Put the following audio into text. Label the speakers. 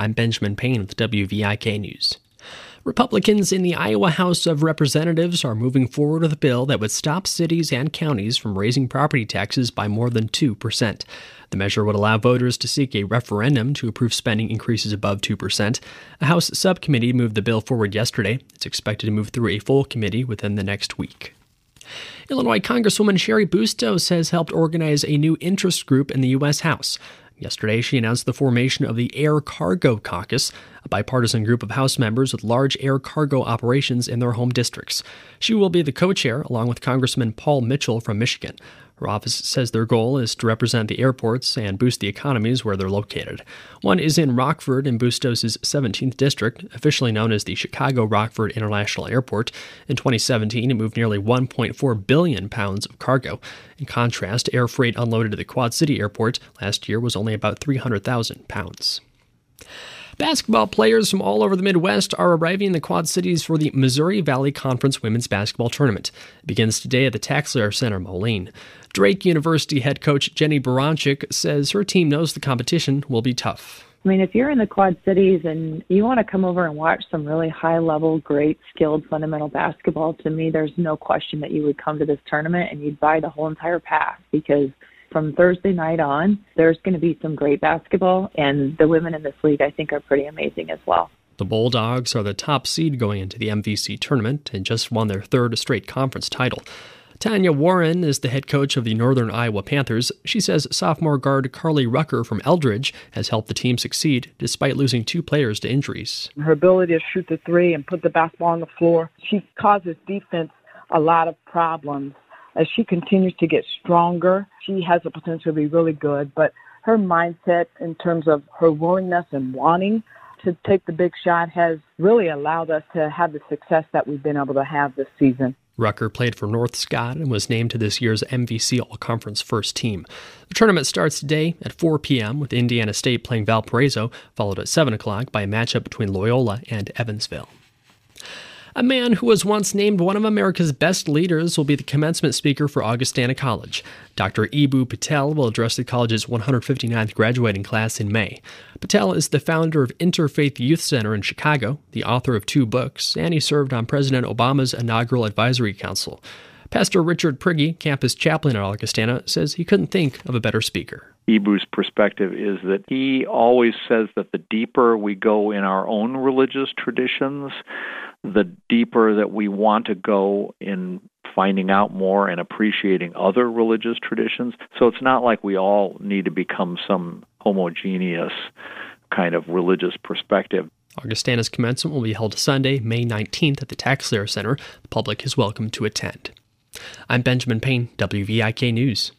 Speaker 1: I'm Benjamin Payne with WVIK News. Republicans in the Iowa House of Representatives are moving forward with a bill that would stop cities and counties from raising property taxes by more than 2%. The measure would allow voters to seek a referendum to approve spending increases above 2%. A House subcommittee moved the bill forward yesterday. It's expected to move through a full committee within the next week. Illinois Congresswoman Cheri Bustos has helped organize a new interest group in the U.S. House. Yesterday, she announced the formation of the Air Cargo Caucus, a bipartisan group of House members with large air cargo operations in their home districts. She will be the co chair, along with Congressman Paul Mitchell from Michigan. Her office says their goal is to represent the airports and boost the economies where they're located. One is in Rockford in Bustos' 17th district, officially known as the Chicago Rockford International Airport. In 2017, it moved nearly 1.4 billion pounds of cargo. In contrast, air freight unloaded at the Quad City Airport last year was only about 300,000 pounds. Basketball players from all over the Midwest are arriving in the Quad Cities for the Missouri Valley Conference Women's Basketball Tournament. It begins today at the TaxSlayer Center, Moline. Drake University head coach Jennie Baranczyk says her team knows the competition will be tough.
Speaker 2: I mean, if you're in the Quad Cities and you want to come over and watch some really high level, great, skilled fundamental basketball, to me, there's no question that you would come to this tournament and you'd buy the whole entire pass because from Thursday night on, there's going to be some great basketball, and the women in this league, I think, are pretty amazing as well.
Speaker 1: The Bulldogs are the top seed going into the MVC tournament and just won their third straight conference title. Tanya Warren is the head coach of the Northern Iowa Panthers. She says sophomore guard Karli Rucker from Eldridge has helped the team succeed despite losing two players to injuries.
Speaker 3: Her ability to shoot the three and put the basketball on the floor, she causes defense a lot of problems as she continues to get stronger, she has the potential to be really good. But her mindset in terms of her willingness and wanting to take the big shot has really allowed us to have the success that we've been able to have this season.
Speaker 1: Rucker played for North Scott and was named to this year's MVC All Conference first team. The tournament starts today at 4 p.m. with Indiana State playing Valparaiso, followed at 7 o'clock by a matchup between Loyola and Evansville. A man who was once named one of America's best leaders will be the commencement speaker for Augustana College. Dr. Eboo Patel will address the college's 159th graduating class in May. Patel is the founder of Interfaith Youth Center in Chicago, the author of two books, and he served on President Obama's inaugural advisory council. Pastor Richard Priggie, campus chaplain at Augustana, says he couldn't think of a better speaker.
Speaker 4: Eboo's perspective is that he always says that the deeper we go in our own religious traditions, the deeper that we want to go in finding out more and appreciating other religious traditions. So it's not like we all need to become some homogeneous kind of religious perspective.
Speaker 1: Augustana's commencement will be held Sunday, May 19th at the TaxSlayer Center. The public is welcome to attend. I'm Benjamin Payne, WVIK News.